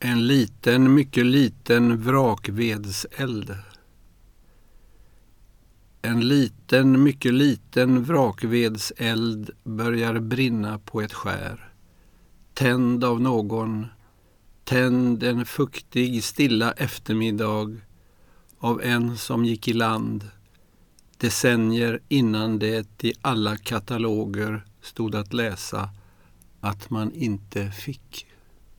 En liten, mycket liten vrakvedseld. En liten, mycket liten vrakvedseld börjar brinna på ett skär. Tänd av någon, tänd en fuktig, stilla eftermiddag av en som gick i land decennier innan det i alla kataloger stod att läsa att man inte fick.